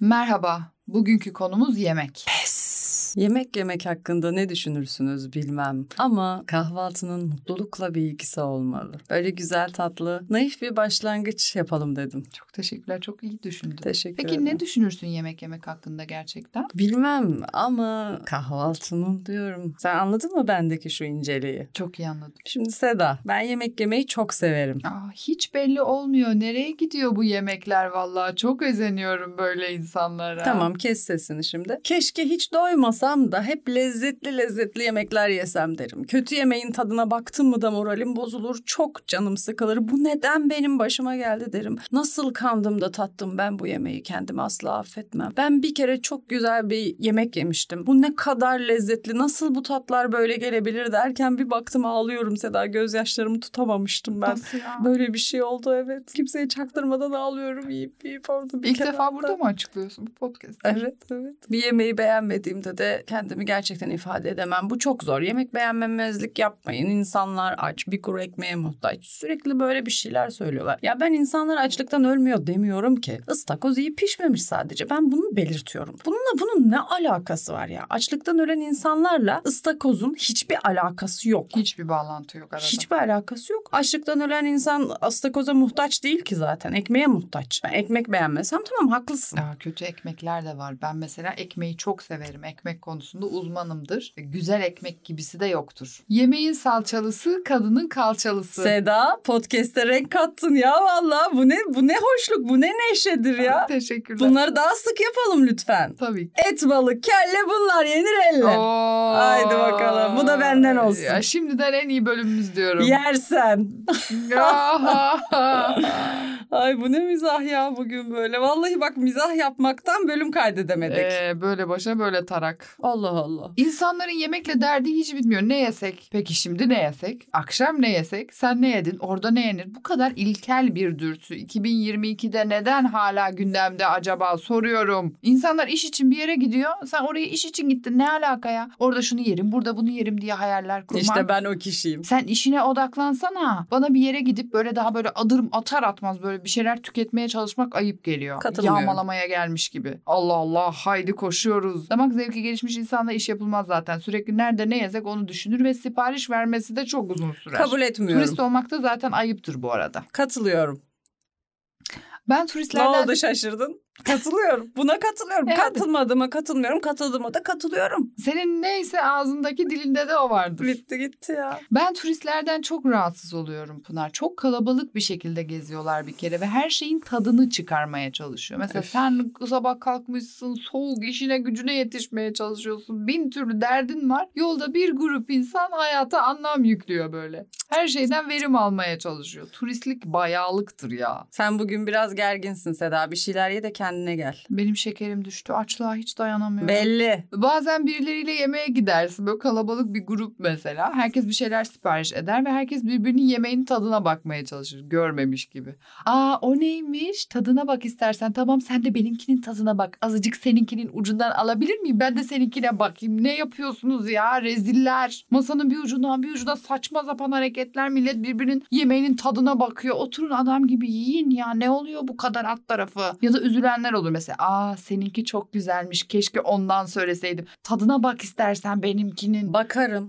Merhaba, bugünkü konumuz yemek. Yemek yemek hakkında ne düşünürsünüz bilmem ama kahvaltının mutlulukla bir ilgisi olmalı. Böyle güzel tatlı, naif bir başlangıç yapalım dedim. Çok teşekkürler, çok iyi düşündün. Teşekkür Peki ederim. ne düşünürsün yemek yemek hakkında gerçekten? Bilmem ama kahvaltının diyorum. Sen anladın mı bendeki şu inceliği? Çok iyi anladım. Şimdi Seda, ben yemek yemeyi çok severim. Aa, hiç belli olmuyor. Nereye gidiyor bu yemekler vallahi? Çok özeniyorum böyle insanlara. Tamam kes sesini şimdi. Keşke hiç doymasam da hep lezzetli lezzetli yemekler yesem derim. Kötü yemeğin tadına baktım mı da moralim bozulur. Çok canım sıkılır. Bu neden benim başıma geldi derim. Nasıl kandım da tattım ben bu yemeği kendimi asla affetmem. Ben bir kere çok güzel bir yemek yemiştim. Bu ne kadar lezzetli. Nasıl bu tatlar böyle gelebilir derken bir baktım ağlıyorum Seda. Gözyaşlarımı tutamamıştım ben. Nasıl ya? Böyle bir şey oldu evet. Kimseye çaktırmadan ağlıyorum yiyip yiyip orada bir İlk defa burada mı açıklıyorsun bu podcast? Evet evet. Bir yemeği beğenmediğimde de kendimi gerçekten ifade edemem. Bu çok zor. Yemek beğenmemezlik yapmayın. İnsanlar aç, bir kuru ekmeğe muhtaç. Sürekli böyle bir şeyler söylüyorlar. Ya ben insanlar açlıktan ölmüyor demiyorum ki. Istakoz iyi pişmemiş sadece. Ben bunu belirtiyorum. Bununla bunun ne alakası var ya? Açlıktan ölen insanlarla ıstakozun hiçbir alakası yok. Hiçbir bağlantı yok arada. Hiçbir alakası yok. Açlıktan ölen insan ıstakoza muhtaç değil ki zaten. Ekmeğe muhtaç. Ben ekmek beğenmesem tamam haklısın. Aa, kötü ekmekler de var. Ben mesela ekmeği çok severim. Ekmek konusunda uzmanımdır. E, Güzel ekmek gibisi de yoktur. Yemeğin salçalısı, kadının kalçalısı. Seda podcast'e renk kattın ya vallahi bu ne bu ne hoşluk bu ne neşedir ya. Teşekkürler. Bunları daha sık yapalım lütfen. Tabii ki. Et balık kelle bunlar yenir elle. Oo. Haydi bakalım. Bu da benden olsun. Ya şimdiden en iyi bölümümüz diyorum. Yersen. Ay bu ne mizah ya bugün böyle. Vallahi bak mizah yapmaktan bölüm kaydedemedik. Ee, böyle başa böyle tarak. Allah Allah. İnsanların yemekle derdi hiç bitmiyor. Ne yesek? Peki şimdi ne yesek? Akşam ne yesek? Sen ne yedin? Orada ne yenir? Bu kadar ilkel bir dürtü. 2022'de neden hala gündemde acaba soruyorum. İnsanlar iş için bir yere gidiyor. Sen oraya iş için gittin. Ne alaka ya? Orada şunu yerim, burada bunu yerim diye hayaller kurmak. İşte ben o kişiyim. Sen işine odaklansana. Bana bir yere gidip böyle daha böyle adım atar atmaz böyle bir şeyler tüketmeye çalışmak ayıp geliyor. Katılmıyorum. Yağmalamaya gelmiş gibi. Allah Allah haydi koşuyoruz. Damak zevki gelişmiş insanla iş yapılmaz zaten. Sürekli nerede ne yesek onu düşünür ve sipariş vermesi de çok uzun sürer. Kabul etmiyorum. Turist olmak da zaten ayıptır bu arada. Katılıyorum. Ben Ne turistlerden... oldu şaşırdın? Katılıyorum. Buna katılıyorum. Evet. Katılmadığıma katılmıyorum. Katıldığıma da katılıyorum. Senin neyse ağzındaki dilinde de o vardır. Bitti gitti ya. Ben turistlerden çok rahatsız oluyorum Pınar. Çok kalabalık bir şekilde geziyorlar bir kere ve her şeyin tadını çıkarmaya çalışıyor. Mesela Öf. sen sabah kalkmışsın, soğuk işine gücüne yetişmeye çalışıyorsun. Bin türlü derdin var. Yolda bir grup insan hayata anlam yüklüyor böyle. Her şeyden verim almaya çalışıyor. Turistlik bayağılıktır ya. Sen bugün biraz gerginsin Seda. Bir şeyler ye de kendine gel. Benim şekerim düştü. Açlığa hiç dayanamıyorum. Belli. Bazen birileriyle yemeğe gidersin. Böyle kalabalık bir grup mesela. Herkes bir şeyler sipariş eder ve herkes birbirinin yemeğinin tadına bakmaya çalışır. Görmemiş gibi. Aa o neymiş? Tadına bak istersen. Tamam sen de benimkinin tadına bak. Azıcık seninkinin ucundan alabilir miyim? Ben de seninkine bakayım. Ne yapıyorsunuz ya? Reziller. Masanın bir ucundan bir ucuna saçma sapan hareketler. Millet birbirinin yemeğinin tadına bakıyor. Oturun adam gibi yiyin ya. Ne oluyor bu kadar alt tarafı? Ya da üzülenler olur mesela. Aa seninki çok güzelmiş. Keşke ondan söyleseydim. Tadına bak istersen benimkinin. Bakarım.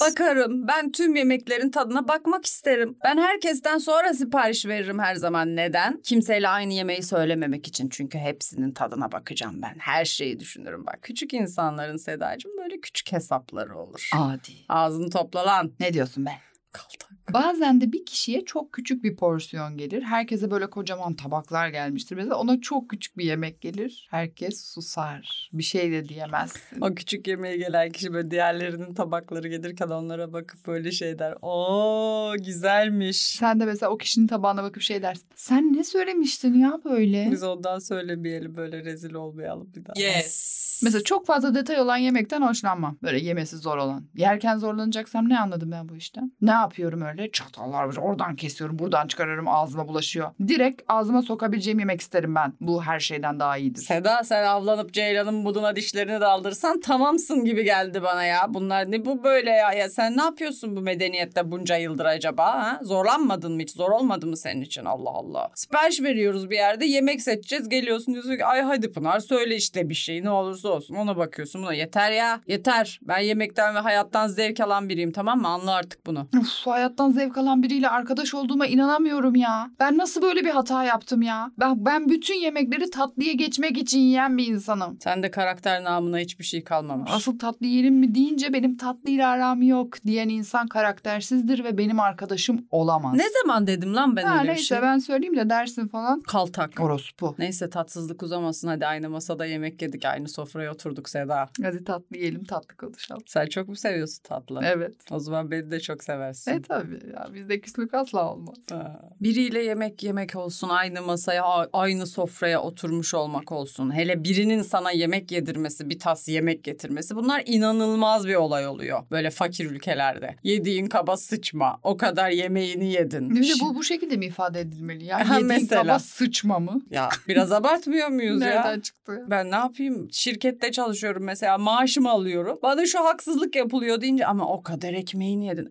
Bakarım. Ben tüm yemeklerin tadına bakmak isterim. Ben herkesten sonra sipariş veririm her zaman. Neden? Kimseyle aynı yemeği söylememek için. Çünkü hepsinin tadına bakacağım ben. Her şeyi düşünürüm bak. Küçük insanların Sedacığım böyle küçük hesapları olur. Adi. Ağzını topla lan. Ne diyorsun be? Kaltak. Bazen de bir kişiye çok küçük bir porsiyon gelir. Herkese böyle kocaman tabaklar gelmiştir. Mesela ona çok küçük bir yemek gelir. Herkes susar. Bir şey de diyemezsin. O küçük yemeğe gelen kişi böyle diğerlerinin tabakları gelirken onlara bakıp böyle şey der. Oo güzelmiş. Sen de mesela o kişinin tabağına bakıp şey dersin. Sen ne söylemiştin ya böyle? Biz ondan söylemeyelim böyle rezil olmayalım bir daha. Yes. Mesela çok fazla detay olan yemekten hoşlanmam. Böyle yemesi zor olan. Yerken zorlanacaksam ne anladım ben bu işten? Ne yapıyorum öyle? Çatallar var. Oradan kesiyorum, buradan çıkarıyorum, ağzıma bulaşıyor. Direkt ağzıma sokabileceğim yemek isterim ben. Bu her şeyden daha iyidir. Seda sen avlanıp Ceylan'ın buduna dişlerini daldırsan tamamsın gibi geldi bana ya. Bunlar ne bu böyle ya? ya sen ne yapıyorsun bu medeniyette bunca yıldır acaba? Ha? Zorlanmadın mı hiç? Zor olmadı mı senin için? Allah Allah. Sipariş veriyoruz bir yerde yemek seçeceğiz. Geliyorsun diyorsun ki ay hadi Pınar söyle işte bir şey ne olursa olsun. Ona bakıyorsun buna yeter ya yeter. Ben yemekten ve hayattan zevk alan biriyim tamam mı? Anla artık bunu. Uf, hayattan zevk alan biriyle arkadaş olduğuma inanamıyorum ya. Ben nasıl böyle bir hata yaptım ya? Ben, ben bütün yemekleri tatlıya geçmek için yiyen bir insanım. Sen de karakter namına hiçbir şey kalmamış. Asıl tatlı yiyelim mi deyince benim tatlıyla aram yok diyen insan karaktersizdir ve benim arkadaşım olamaz. Ne zaman dedim lan ben ha, öyle neyse bir şey? ben söyleyeyim de dersin falan. Kaltak. Orospu. Neyse tatsızlık uzamasın hadi aynı masada yemek yedik aynı sofraya oturduk Seda. Hadi tatlı yiyelim tatlı konuşalım. Sen çok mu seviyorsun tatlı? Evet. O zaman beni de çok seversin. E tabii ya bizde küslük asla olmaz. Ha. Biriyle yemek yemek olsun, aynı masaya, aynı sofraya oturmuş olmak olsun. Hele birinin sana yemek yedirmesi, bir tas yemek getirmesi bunlar inanılmaz bir olay oluyor. Böyle fakir ülkelerde. Yediğin kaba sıçma. O kadar yemeğini yedin. Bir de bu bu şekilde mi ifade edilmeli ya? Ha, Yediğin mesela. kaba sıçma mı? Ya biraz abartmıyor muyuz ya? Nereden çıktı? Ben ne yapayım? Şirkette çalışıyorum mesela maaşımı alıyorum. Bana şu haksızlık yapılıyor deyince ama o kadar ekmeğini yedin.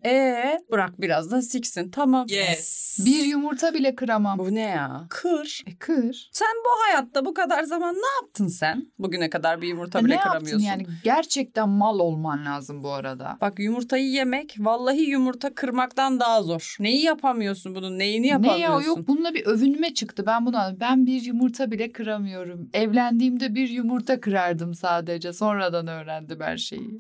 Bırak biraz da siksin. Tamam. Yes. Bir yumurta bile kıramam. Bu ne ya? Kır. E kır. Sen bu hayatta bu kadar zaman ne yaptın sen? Bugüne kadar bir yumurta E bile ne yaptın kıramıyorsun. yani? Gerçekten mal olman lazım bu arada. Bak yumurtayı yemek vallahi yumurta kırmaktan daha zor. Neyi yapamıyorsun bunun? Neyini Ne yapamıyorsun? ya yok bununla bir övünme çıktı. Ben buna ben bir yumurta bile kıramıyorum. Evlendiğimde bir yumurta kırardım sadece. Sonradan öğrendim her şeyi.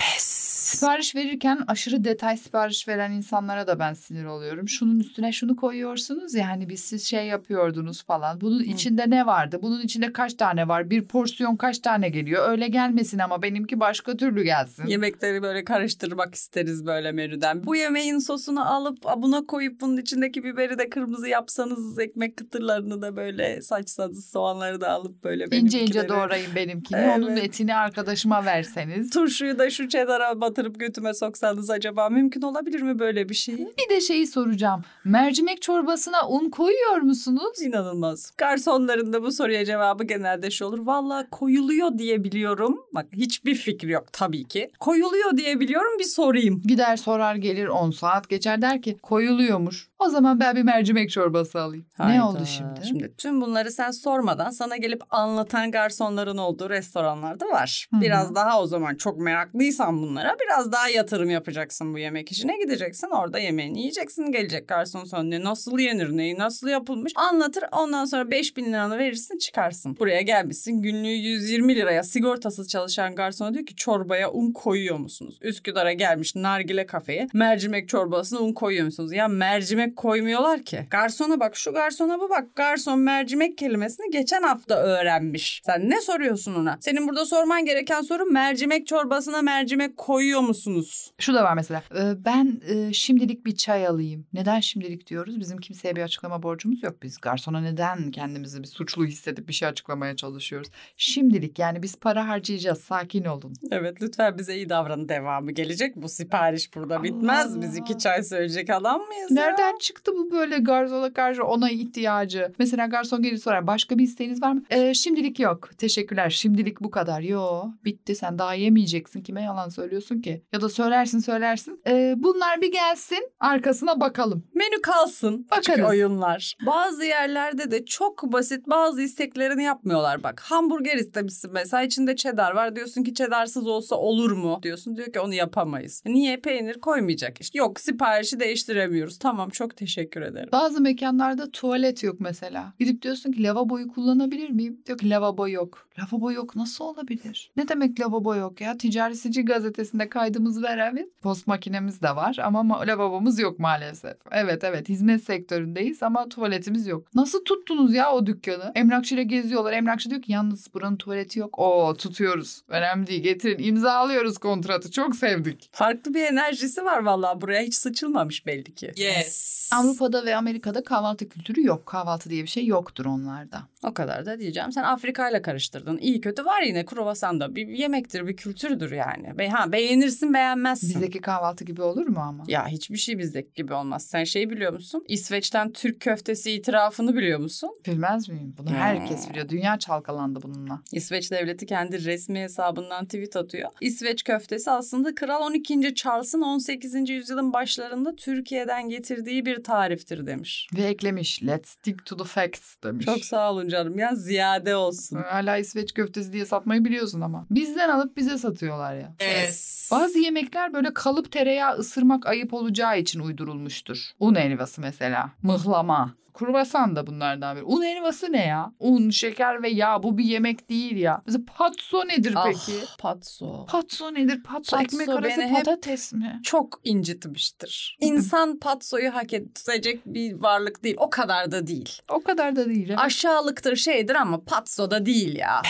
Sipariş verirken aşırı detay sipariş veren insanlara da ben sinir oluyorum. Şunun üstüne şunu koyuyorsunuz yani biz siz şey yapıyordunuz falan. Bunun içinde ne vardı? Bunun içinde kaç tane var? Bir porsiyon kaç tane geliyor? Öyle gelmesin ama benimki başka türlü gelsin. Yemekleri böyle karıştırmak isteriz böyle menüden. Bu yemeğin sosunu alıp buna koyup bunun içindeki biberi de kırmızı yapsanız ekmek kıtırlarını da böyle saçsanız soğanları da alıp böyle İnce ince benimkileri- doğrayın benimkini. Evet. Onun etini arkadaşıma verseniz. Turşuyu da şu çedara batırıp götüme soksanız acaba mümkün olabilir mi böyle bir şey? Bir de şeyi soracağım. Mercimek çorbasına un koyuyor musunuz? İnanılmaz. Garsonların da bu soruya cevabı genelde şu olur. Valla koyuluyor diye biliyorum. Bak hiçbir fikri yok tabii ki. Koyuluyor diye biliyorum bir sorayım. Gider sorar gelir 10 saat geçer der ki koyuluyormuş. O zaman ben bir mercimek çorbası alayım. Ne Hayda. oldu şimdi? Şimdi tüm bunları sen sormadan sana gelip anlatan garsonların olduğu restoranlarda var. Hı hı. Biraz daha o zaman çok meraklıysan bunlara biraz daha yatırım yapacaksın bu yemek işine. Gideceksin orada yemeğini yiyeceksin. Gelecek garson sana ne nasıl yenir neyi nasıl yapılmış anlatır. Ondan sonra 5000 liranı verirsin çıkarsın. Buraya gelmişsin günlüğü 120 liraya sigortasız çalışan garsona diyor ki çorbaya un koyuyor musunuz? Üsküdar'a gelmiş nargile kafeye mercimek çorbasına un koyuyor musunuz? Ya mercimek koymuyorlar ki. Garsona bak şu garsona bu bak. Garson mercimek kelimesini geçen hafta öğrenmiş. Sen ne soruyorsun ona? Senin burada sorman gereken soru mercimek çorbasına mercimek koyuyor musunuz? Şu da var mesela. Ee, ben e, şimdilik bir çay alayım. Neden şimdilik diyoruz? Bizim kimseye bir açıklama borcumuz yok. Biz garsona neden kendimizi bir suçlu hissedip bir şey açıklamaya çalışıyoruz? Şimdilik yani biz para harcayacağız. Sakin olun. Evet lütfen bize iyi davranın devamı gelecek. Bu sipariş burada bitmez. Allah. Biz iki çay söyleyecek adam mıyız ya? Nereden çıktı bu böyle garsona karşı ona ihtiyacı? Mesela garson gelir sorar başka bir isteğiniz var mı? "Ee, şimdilik yok. Teşekkürler. Şimdilik bu kadar. Yo bitti sen daha yemeyeceksin. Kime yalan söylüyorsun ki? Ya da söylersin söylersin. "Ee, bunlar bir gelsin arkasına bakalım. Menü kalsın. Küçük Bakarız. oyunlar. Bazı yerlerde de çok basit bazı isteklerini yapmıyorlar. Bak hamburger istemişsin mesela içinde cheddar var. Diyorsun ki cheddarsız olsa olur mu? Diyorsun diyor ki onu yapamayız. Niye? Peynir koymayacak işte. Yok siparişi değiştiremiyoruz. Tamam çok teşekkür ederim. Bazı mekanlarda tuvalet yok mesela. Gidip diyorsun ki lavaboyu kullanabilir miyim? Diyor ki lavabo yok. Lavabo yok nasıl olabilir? Ne demek lavabo yok ya? Ticari Sicil gazetesinde kaydımız var evet. Post makinemiz de var ama ma- lavabomuz yok maalesef. Evet evet hizmet sektöründeyiz ama tuvaletimiz yok. Nasıl tuttunuz ya o dükkanı? Emlakçıyla geziyorlar. Emlakçı diyor ki yalnız buranın tuvaleti yok. Oo tutuyoruz. Önemli değil getirin imzalıyoruz kontratı. Çok sevdik. Farklı bir enerjisi var vallahi buraya hiç sıçılmamış belli ki. Yes. Avrupa'da ve Amerika'da kahvaltı kültürü yok. Kahvaltı diye bir şey yoktur onlarda. O kadar da diyeceğim. Sen Afrika ile karıştırdın. İyi kötü var yine kruvasan da bir yemektir, bir kültürdür yani. Be ha beğenirsin, beğenmezsin. Bizdeki kahvaltı gibi olur mu ama? Ya hiçbir şey bizdeki gibi olmaz. Sen şeyi biliyor musun? İsveç'ten Türk köftesi itirafını biliyor musun? Bilmez miyim? Bunu Hmm. herkes biliyor. Dünya çalkalandı bununla. İsveç devleti kendi resmi hesabından tweet atıyor. İsveç köftesi aslında Kral 12. Charles'ın 18. yüzyılın başlarında Türkiye'den getirdiği bir tariftir demiş. Ve eklemiş let's stick to the facts demiş. Çok sağ olun canım ya ziyade olsun. Hala İsveç köftesi diye satmayı biliyorsun ama. Bizden alıp bize satıyorlar ya. Yes. Bazı yemekler böyle kalıp tereyağı ısırmak ayıp olacağı için uydurulmuştur. Un helvası mesela. Mıhlama. Kruvasan da bunlardan biri. Un helvası ne ya? Un, şeker ve yağ. Bu bir yemek değil ya. Mesela patso nedir Ah, peki? patso. Patso nedir? Patso, Patso ekmek arası patates mi? Çok incitmiştir. İnsan patsoyu hak edecek bir varlık değil. O kadar da değil. O kadar da değil. evet. Aşağılıktır şeydir ama patso da değil ya.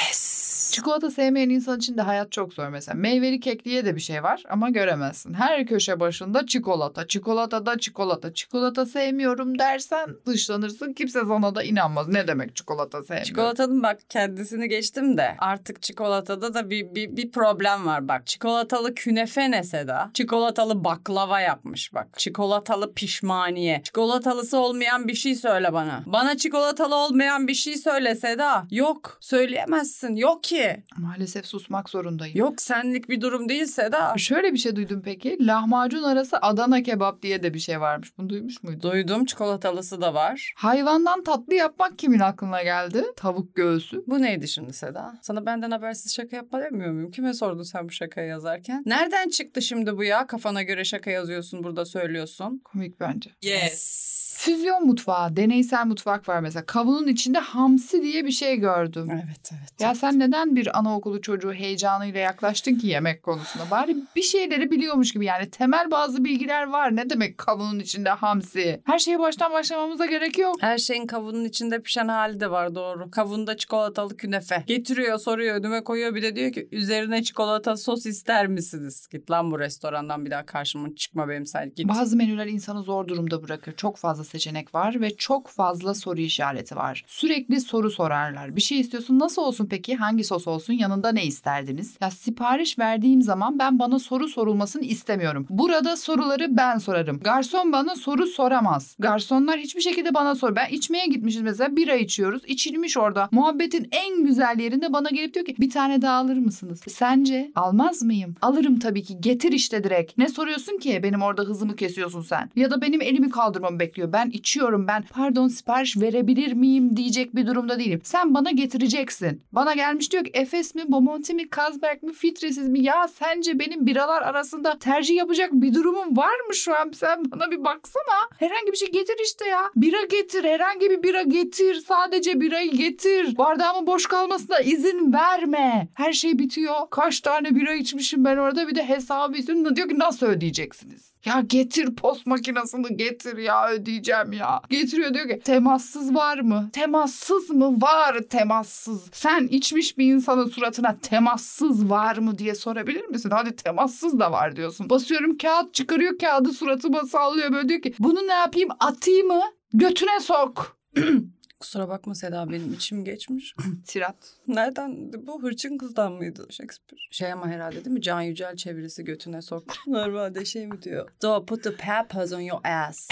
Çikolata sevmeyen insan için de hayat çok zor mesela. Meyveli kek diye de bir şey var ama göremezsin. Her köşe başında çikolata, çikolata da çikolata. Çikolata sevmiyorum dersen dışlanırsın. Kimse sana da inanmaz. Ne demek çikolata sevmiyorum? Çikolatanın bak kendisini geçtim de artık çikolatada da bir, bir, bir problem var bak. Çikolatalı künefe ne Seda? Çikolatalı baklava yapmış bak. Çikolatalı pişmaniye. Çikolatalısı olmayan bir şey söyle bana. Bana çikolatalı olmayan bir şey söyle Seda. Yok söyleyemezsin. Yok ki. Maalesef susmak zorundayım. Yok senlik bir durum değil Seda. Şöyle bir şey duydum peki. Lahmacun arası Adana kebap diye de bir şey varmış. Bunu duymuş muydun? Duydum çikolatalısı da var. Hayvandan tatlı yapmak kimin aklına geldi? Tavuk göğsü. Bu neydi şimdi Seda? Sana benden habersiz şaka yapma demiyor muyum? Kime sordun sen bu şakayı yazarken? Nereden çıktı şimdi bu ya? Kafana göre şaka yazıyorsun burada söylüyorsun. Komik bence. Yes. Füzyon mutfağı, deneysel mutfak var mesela. Kavunun içinde hamsi diye bir şey gördüm. Evet evet. Ya sen neden bir anaokulu çocuğu heyecanıyla yaklaştın ki yemek konusunda? Bari bir şeyleri biliyormuş gibi yani temel bazı bilgiler var. Ne demek kavunun içinde hamsi? Her şeye baştan başlamamıza gerek yok. Her şeyin kavunun içinde pişen hali de var doğru. Kavunda çikolatalı künefe. Getiriyor soruyor önüme koyuyor bir de diyor ki üzerine çikolata sos ister misiniz? Git lan bu restorandan bir daha karşıma çıkma benim sen git. Bazı menüler insanı zor durumda bırakır. Çok fazla seçenek var ve çok fazla soru işareti var. Sürekli soru sorarlar. Bir şey istiyorsun nasıl olsun peki? Hangi sos olsun? Yanında ne isterdiniz? Ya sipariş verdiğim zaman ben bana soru sorulmasını istemiyorum. Burada soruları ben sorarım. Garson bana soru soramaz. Garsonlar hiçbir şekilde bana sor. Ben içmeye gitmişiz mesela bira içiyoruz. İçilmiş orada. Muhabbetin en güzel yerinde bana gelip diyor ki bir tane daha alır mısınız? Sence almaz mıyım? Alırım tabii ki. Getir işte direkt. Ne soruyorsun ki? Benim orada hızımı kesiyorsun sen. Ya da benim elimi kaldırmamı bekliyor. Ben içiyorum. Ben pardon sipariş verebilir miyim diyecek bir durumda değilim. Sen bana getireceksin. Bana gelmiş diyor ki Efes mi, Bomonti mi, Kazberg mi, Filtresiz mi? Ya sence benim biralar arasında tercih yapacak bir durumum var mı şu an? Sen bana bir baksana. Herhangi bir şey getir işte ya. Bira getir. Herhangi bir bira getir. Sadece birayı getir. Bardağımın boş kalmasına izin verme. Her şey bitiyor. Kaç tane bira içmişim ben orada bir de hesabı istiyorum. Diyor ki nasıl ödeyeceksiniz? Ya getir post makinesini getir ya ödeyeceğim ya. Getiriyor diyor ki temassız var mı? Temassız mı? Var temassız. Sen içmiş bir insanın suratına temassız var mı diye sorabilir misin? Hadi temassız da var diyorsun. Basıyorum kağıt çıkarıyor kağıdı suratıma sallıyor böyle diyor ki bunu ne yapayım atayım mı? Götüne sok. Kusura bakma Seda benim içim geçmiş. Tirat. Nereden bu hırçın kızdan mıydı Shakespeare? Şey ama herhalde değil mi? Can Yücel çevirisi götüne sok. Normalde şey mi diyor? So put the peppers on your ass.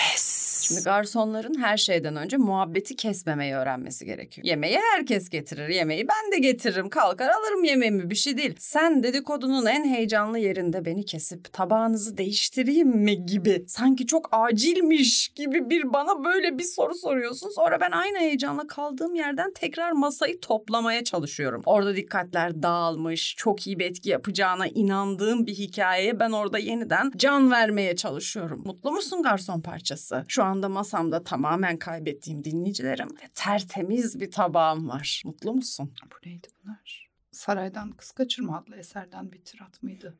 Şimdi garsonların her şeyden önce muhabbeti kesmemeyi öğrenmesi gerekiyor. Yemeği herkes getirir. Yemeği ben de getiririm. Kalkar alırım yemeğimi bir şey değil. Sen dedikodunun en heyecanlı yerinde beni kesip tabağınızı değiştireyim mi gibi. Sanki çok acilmiş gibi bir bana böyle bir soru soruyorsun. Sonra ben aynı heyecanla kaldığım yerden tekrar masayı toplamaya çalışıyorum. Orada dikkatler dağılmış, çok iyi bir etki yapacağına inandığım bir hikayeye ben orada yeniden can vermeye çalışıyorum. Mutlu musun garson parçası? Şu anda masamda tamamen kaybettiğim dinleyicilerim ve tertemiz bir tabağım var. Mutlu musun? Bu neydi bunlar? Saraydan Kız Kaçırma adlı eserden bir tirat mıydı?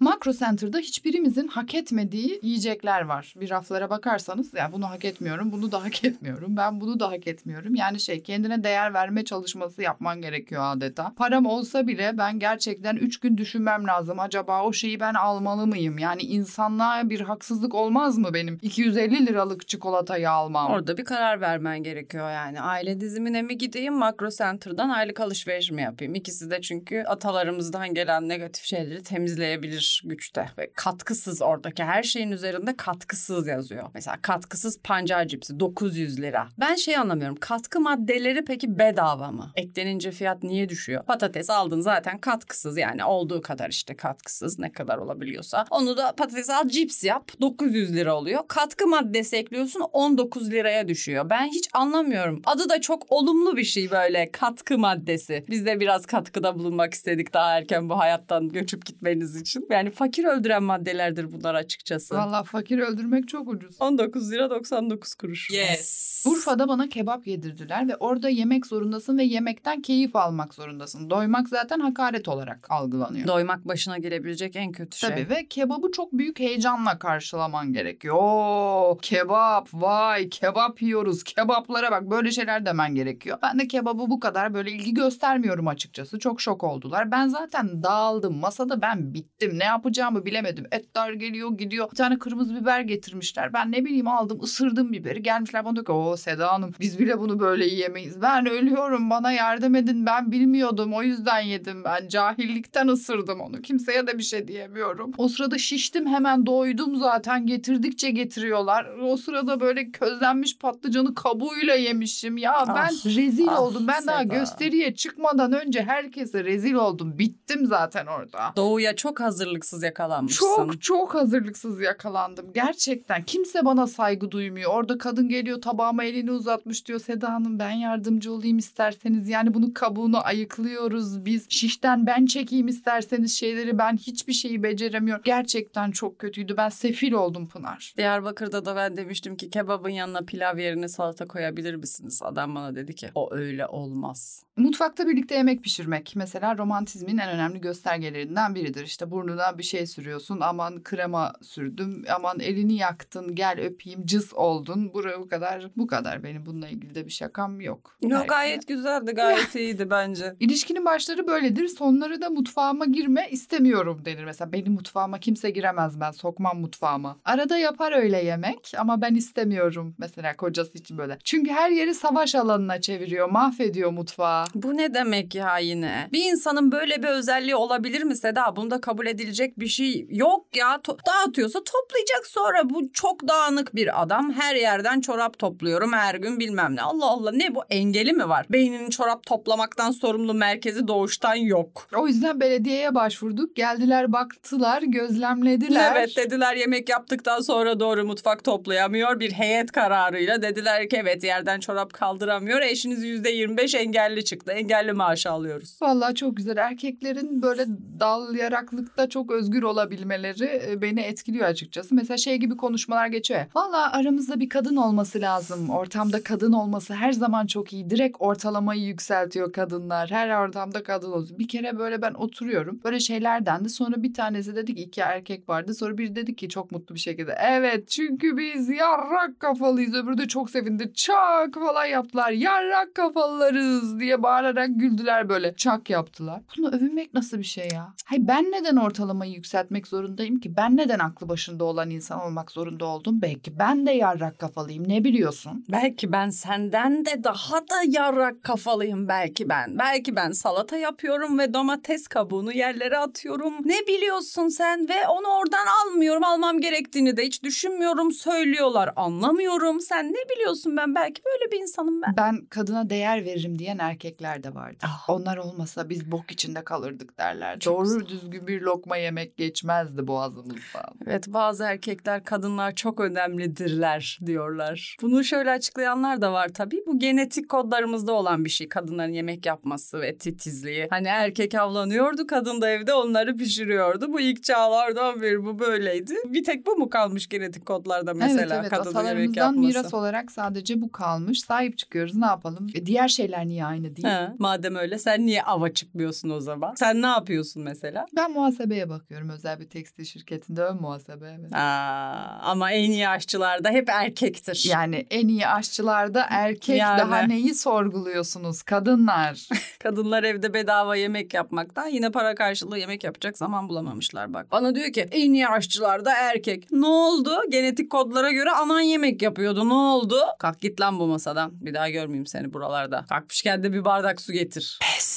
Makro Center'da hiçbirimizin hak etmediği yiyecekler var. Bir raflara bakarsanız ya bunu hak etmiyorum, bunu da hak etmiyorum. Ben bunu da hak etmiyorum. Yani şey kendine değer verme çalışması yapman gerekiyor adeta. Param olsa bile ben gerçekten 3 gün düşünmem lazım. Acaba o şeyi ben almalı mıyım? Yani insanlığa bir haksızlık olmaz mı benim 250 liralık çikolatayı almam? Orada bir karar vermen gerekiyor yani. Aile dizimine mi gideyim, Makro Center'dan aylık alışveriş mi yapayım? İkisi de çünkü atalarımızdan gelen negatif şeyleri temizleyebilir güçte. Ve katkısız oradaki her şeyin üzerinde katkısız yazıyor. Mesela katkısız pancar cipsi 900 lira. Ben şey anlamıyorum. Katkı maddeleri peki bedava mı? Eklenince fiyat niye düşüyor? Patates aldın zaten katkısız yani olduğu kadar işte katkısız ne kadar olabiliyorsa. Onu da patates al cips yap 900 lira oluyor. Katkı maddesi ekliyorsun 19 liraya düşüyor. Ben hiç anlamıyorum. Adı da çok olumlu bir şey böyle katkı maddesi. Biz de biraz katkıda bulunmak istedik daha erken bu hayattan göçüp gitmeniz için. Yani fakir öldüren maddelerdir bunlar açıkçası. Valla fakir öldürmek çok ucuz. 19 lira 99 kuruş. Yes. Urfa'da bana kebap yedirdiler ve orada yemek zorundasın ve yemekten keyif almak zorundasın. Doymak zaten hakaret olarak algılanıyor. Doymak başına gelebilecek en kötü şey. Tabii ve kebabı çok büyük heyecanla karşılaman gerekiyor. Oo, kebap vay kebap yiyoruz kebaplara bak böyle şeyler demen gerekiyor. Ben de kebabı bu kadar böyle ilgi göstermiyorum açıkçası. Çok şok oldular. Ben zaten dağıldım. Masada ben bittim. Ne yapacağımı bilemedim. Etler geliyor gidiyor. Bir tane kırmızı biber getirmişler. Ben ne bileyim aldım ısırdım biberi. Gelmişler bana diyor ki o Seda Hanım biz bile bunu böyle yiyemeyiz. Ben ölüyorum bana yardım edin. Ben bilmiyordum o yüzden yedim ben. Cahillikten ısırdım onu. Kimseye de bir şey diyemiyorum. O sırada şiştim hemen doydum zaten. Getirdikçe getiriyorlar. O sırada böyle közlenmiş patlıcanı kabuğuyla yemişim. Ya ben Ah, rezil ah oldum. Ben daha Seda. gösteriye çıkmadan önce herkese rezil oldum. Bittim zaten orada. Doğuya çok hazırlıksız yakalanmışsın. Çok çok hazırlıksız yakalandım. Gerçekten kimse bana saygı duymuyor. Orada kadın geliyor tabağıma elini uzatmış diyor. Seda Hanım ben yardımcı olayım isterseniz. Yani bunu kabuğunu ayıklıyoruz biz. Şişten ben çekeyim isterseniz şeyleri. Ben hiçbir şeyi beceremiyorum. Gerçekten çok kötüydü. Ben sefil oldum Pınar. Diyarbakır'da da ben demiştim ki kebabın yanına pilav yerine salata koyabilir misiniz? Adam bana dedi ki o öyle olmaz. Mutfakta birlikte yemek pişirmek mesela romantizmin en önemli göstergelerinden biridir. İşte burnuna bir şey sürüyorsun. Aman krema sürdüm. Aman elini yaktın. Gel öpeyim. Cız oldun. Buraya bu kadar. Bu kadar. Benim bununla ilgili de bir şakam yok. Yok Belki. gayet güzeldi gayet iyiydi bence. İlişkinin başları böyledir. Sonları da mutfağıma girme istemiyorum denir. Mesela benim mutfağıma kimse giremez ben. Sokmam mutfağıma. Arada yapar öyle yemek ama ben istemiyorum. Mesela kocası için böyle. Çünkü her yeri savaş alanına çeviriyor. Mahvediyor mutfağı. Bu ne demek ya yine? Bir insanın böyle bir özelliği olabilir mi Seda? Bunda kabul edilecek bir şey yok ya. To- dağıtıyorsa toplayacak sonra. Bu çok dağınık bir adam. Her yerden çorap topluyorum her gün bilmem ne. Allah Allah ne bu engeli mi var? Beyninin çorap toplamaktan sorumlu merkezi doğuştan yok. O yüzden belediyeye başvurduk. Geldiler baktılar, gözlemlediler. Evet dediler yemek yaptıktan sonra doğru mutfak toplayamıyor. Bir heyet kararıyla dediler ki evet yerden çorap kaldıramıyor. Eşiniz yüzde yirmi beş engelli çıktı. Engelli maaşı alıyoruz. Vallahi çok güzel. Erkeklerin böyle dal yaraklıkta çok özgür olabilmeleri beni etkiliyor açıkçası. Mesela şey gibi konuşmalar geçiyor ya. Vallahi aramızda bir kadın olması lazım. Ortamda kadın olması her zaman çok iyi. Direkt ortalamayı yükseltiyor kadınlar. Her ortamda kadın olsun. Bir kere böyle ben oturuyorum. Böyle şeyler dendi. Sonra bir tanesi dedi ki iki erkek vardı. Sonra biri dedi ki çok mutlu bir şekilde. Evet çünkü biz yarrak kafalıyız. Öbürü de çok sevindi. Çak falan yaptılar. Yarrak kafalılarız diye bağırarak güldüler böyle. Çak yaptılar. Bunu övünmek nasıl bir şey ya? Hayır ben neden ortalamayı yükseltmek zorundayım ki? Ben neden aklı başında olan insan olmak zorunda oldum? Belki ben de yarrak kafalıyım. Ne biliyorsun? Belki ben senden de daha da yarrak kafalıyım belki ben. Belki ben salata yapıyorum ve domates kabuğunu yerlere atıyorum. Ne biliyorsun sen ve onu oradan almıyorum. Almam gerektiğini de hiç düşünmüyorum. Söylüyorlar anlamıyorum. Sen ne biliyorsun ben belki böyle bir insanım ben. Ben kadına değer veririm diyen erkekler de vardı. Ah. Onlar olmasa biz bok içinde kalırdık derler. Çok Doğru güzel. düzgün bir lokma yemek geçmezdi boğazımızdan. Evet bazı erkekler kadınlar çok önemlidirler diyorlar. Bunu şöyle açıklayanlar da var tabii. Bu genetik kodlarımızda olan bir şey. Kadınların yemek yapması ve titizliği. Hani erkek avlanıyordu kadın da evde onları pişiriyordu. Bu ilk çağlardan beri bu böyleydi. Bir tek bu mu kalmış genetik kodlarda mesela evet evet kadının yemek yapması? miras olarak sadece bu kalmış. Sahip çıkıyoruz ne yapalım? E, diğer şeyler niye aynı değil? Ha, madem öyle sen niye ava çıkmıyorsun o zaman? Sen ne yapıyorsun mesela? Ben muhasebe de bakıyorum. Özel bir tekstil şirketinde ön muhasebe. Evet. Aa, ama en iyi aşçılar da hep erkektir. Yani en iyi aşçılarda erkek Yani. daha neyi sorguluyorsunuz kadınlar? Kadınlar evde bedava yemek yapmaktan yine para karşılığı yemek yapacak zaman bulamamışlar bak. Bana diyor ki en iyi aşçılar da erkek. Ne oldu? Genetik kodlara göre anan yemek yapıyordu. Ne oldu? Kalk git lan bu masadan. Bir daha görmeyeyim seni buralarda. Kalkmışken de bir bardak su getir. Pes.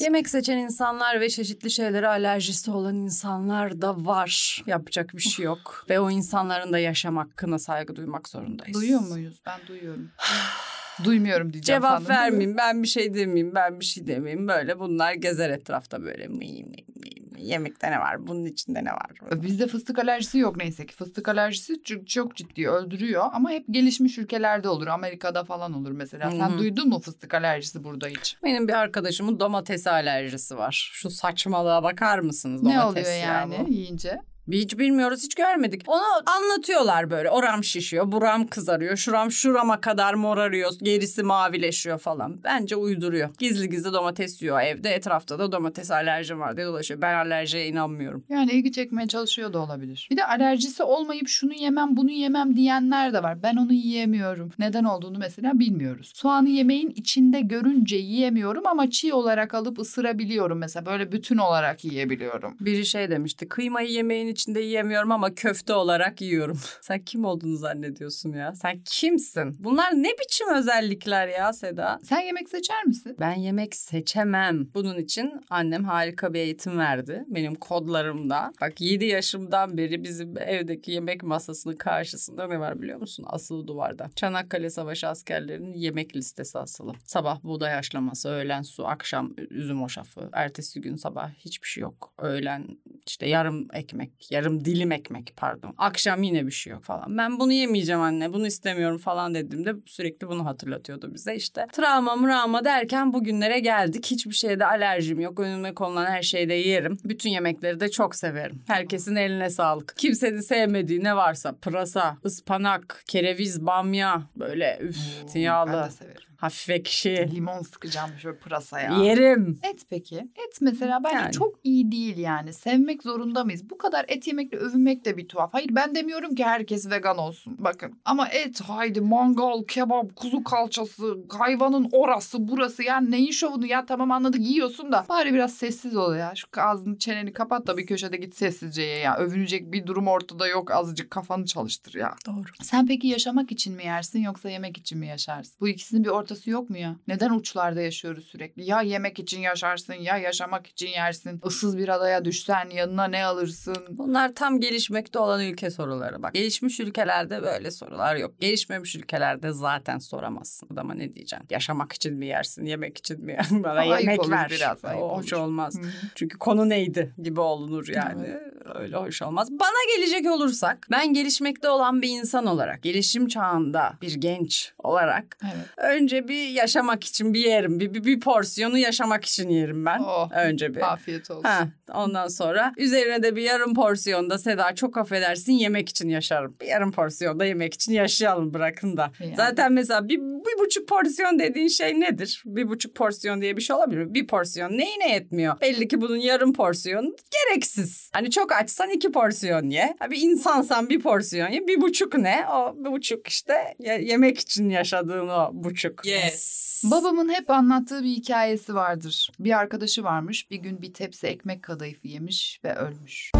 Yemek seçen insanlar ve çeşitli şeylere alerjisi olan insanlar da var. Yapacak bir şey yok. ve o insanların da yaşam hakkına saygı duymak zorundayız. Duyuyor muyuz? Ben duyuyorum. Duymuyorum diyeceğim Cevap sandım, vermeyeyim ben bir şey demeyeyim ben bir şey demeyeyim böyle bunlar gezer etrafta böyle mıy mıy mıy mıy. Yemekte ne var bunun içinde ne var Bizde fıstık alerjisi yok neyse ki. Fıstık alerjisi çok, çok ciddi öldürüyor ama hep gelişmiş ülkelerde olur. Amerika'da falan olur mesela. Sen Hı hı. duydun mu fıstık alerjisi burada hiç? benim bir arkadaşımın domates alerjisi var şu saçmalığa bakar mısınız ne domates oluyor ya yani bu? yiyince? Hiç bilmiyoruz hiç görmedik. Onu anlatıyorlar böyle. Oram şişiyor, buram kızarıyor, şuram şurama kadar morarıyor, gerisi mavileşiyor falan. Bence uyduruyor. Gizli gizli domates yiyor evde. Etrafta da domates alerjim var diye dolaşıyor. Ben alerjiye inanmıyorum. Yani ilgi çekmeye çalışıyor da olabilir. Bir de alerjisi olmayıp şunu yemem bunu yemem diyenler de var. Ben onu yiyemiyorum. Neden olduğunu mesela bilmiyoruz. Soğanı yemeğin içinde görünce yiyemiyorum ama çiğ olarak alıp ısırabiliyorum mesela. Böyle bütün olarak yiyebiliyorum. Biri şey demişti. Kıymayı yemeğin içinde yiyemiyorum ama köfte olarak yiyorum. Sen kim olduğunu zannediyorsun ya? Sen kimsin? Bunlar ne biçim özellikler ya Seda? Sen yemek seçer misin? Ben yemek seçemem. Bunun için annem harika bir eğitim verdi. Benim kodlarımda. Bak 7 yaşımdan beri bizim evdeki yemek masasının karşısında ne var biliyor musun? Asılı duvarda. Çanakkale Savaşı askerlerinin yemek listesi asılı. Sabah buğday haşlaması, öğlen su, akşam üzüm hoşafı. Ertesi gün sabah hiçbir şey yok. Öğlen işte yarım ekmek, yarım dilim ekmek pardon. Akşam yine bir şey yok falan. Ben bunu yemeyeceğim anne, bunu istemiyorum falan dediğimde sürekli bunu hatırlatıyordu bize. İşte travma mravma derken bugünlere geldik. Hiçbir şeyde alerjim yok. Önüme konulan her şeyi de yerim. Bütün yemekleri de çok severim. Herkesin eline sağlık. Kimsenin sevmediği ne varsa pırasa, ıspanak, kereviz, bamya böyle üf Ben yağlı, de severim. Hafif ekşi. Limon sıkacağım şöyle pırasaya. Yerim. Et peki? Et mesela bence Yani. çok iyi değil yani. Sevmek zorunda mıyız? Bu kadar et yemekle övünmek de bir tuhaf. Hayır ben demiyorum ki herkes vegan olsun. Bakın ama et haydi mangal, kebap, kuzu kalçası, hayvanın orası burası. Yani neyin şovunu ya tamam anladık yiyorsun da. Bari biraz sessiz ol ya. Şu ağzını çeneni kapat da bir köşede git sessizce ye ya. Övünecek bir durum ortada yok. Azıcık kafanı çalıştır ya. Doğru. Sen peki yaşamak için mi yersin yoksa yemek için mi yaşarsın? Bu ikisinin bir ortası yok mu ya? Neden uçlarda yaşıyoruz sürekli? Ya yemek için yaşarsın ya yaşamak için yersin. Issız bir adaya düşsen yanına ne alırsın? Bunlar tam gelişmekte olan ülke soruları. Bak gelişmiş ülkelerde böyle sorular yok. Gelişmemiş ülkelerde zaten soramazsın. Adama ne diyeceksin? Yaşamak için mi yersin? Yemek için mi yersin? Bana Ayıp yemek olur ver. biraz, ayıp o hoş olur. olmaz. Çünkü konu neydi gibi olunur yani. Öyle hoş olmaz. Bana gelecek olursak ben gelişmekte olan bir insan olarak, gelişim çağında bir genç olarak Evet. önce bir yaşamak için bir yerim. Bir, bir, bir porsiyonu yaşamak için yerim ben. Oh, Önce bir. Afiyet olsun. Ha, ondan sonra üzerine de bir yarım porsiyonda Seda çok affedersin yemek için yaşarım. Bir yarım porsiyonda yemek için yaşayalım bırakın da. Yani. Zaten mesela bir, bir buçuk porsiyon dediğin şey nedir? Bir buçuk porsiyon diye bir şey olabilir mi? Bir porsiyon neyine yetmiyor? Belli ki bunun yarım porsiyonu gereksiz. Hani çok açsan iki porsiyon ye. Bir insansan bir porsiyon ye. Bir buçuk ne? O bir buçuk işte ye- yemek için yaşadığın o buçuk. Yes. Babamın hep anlattığı bir hikayesi vardır. Bir arkadaşı varmış. Bir gün bir tepsi ekmek kadayıfı yemiş ve ölmüş.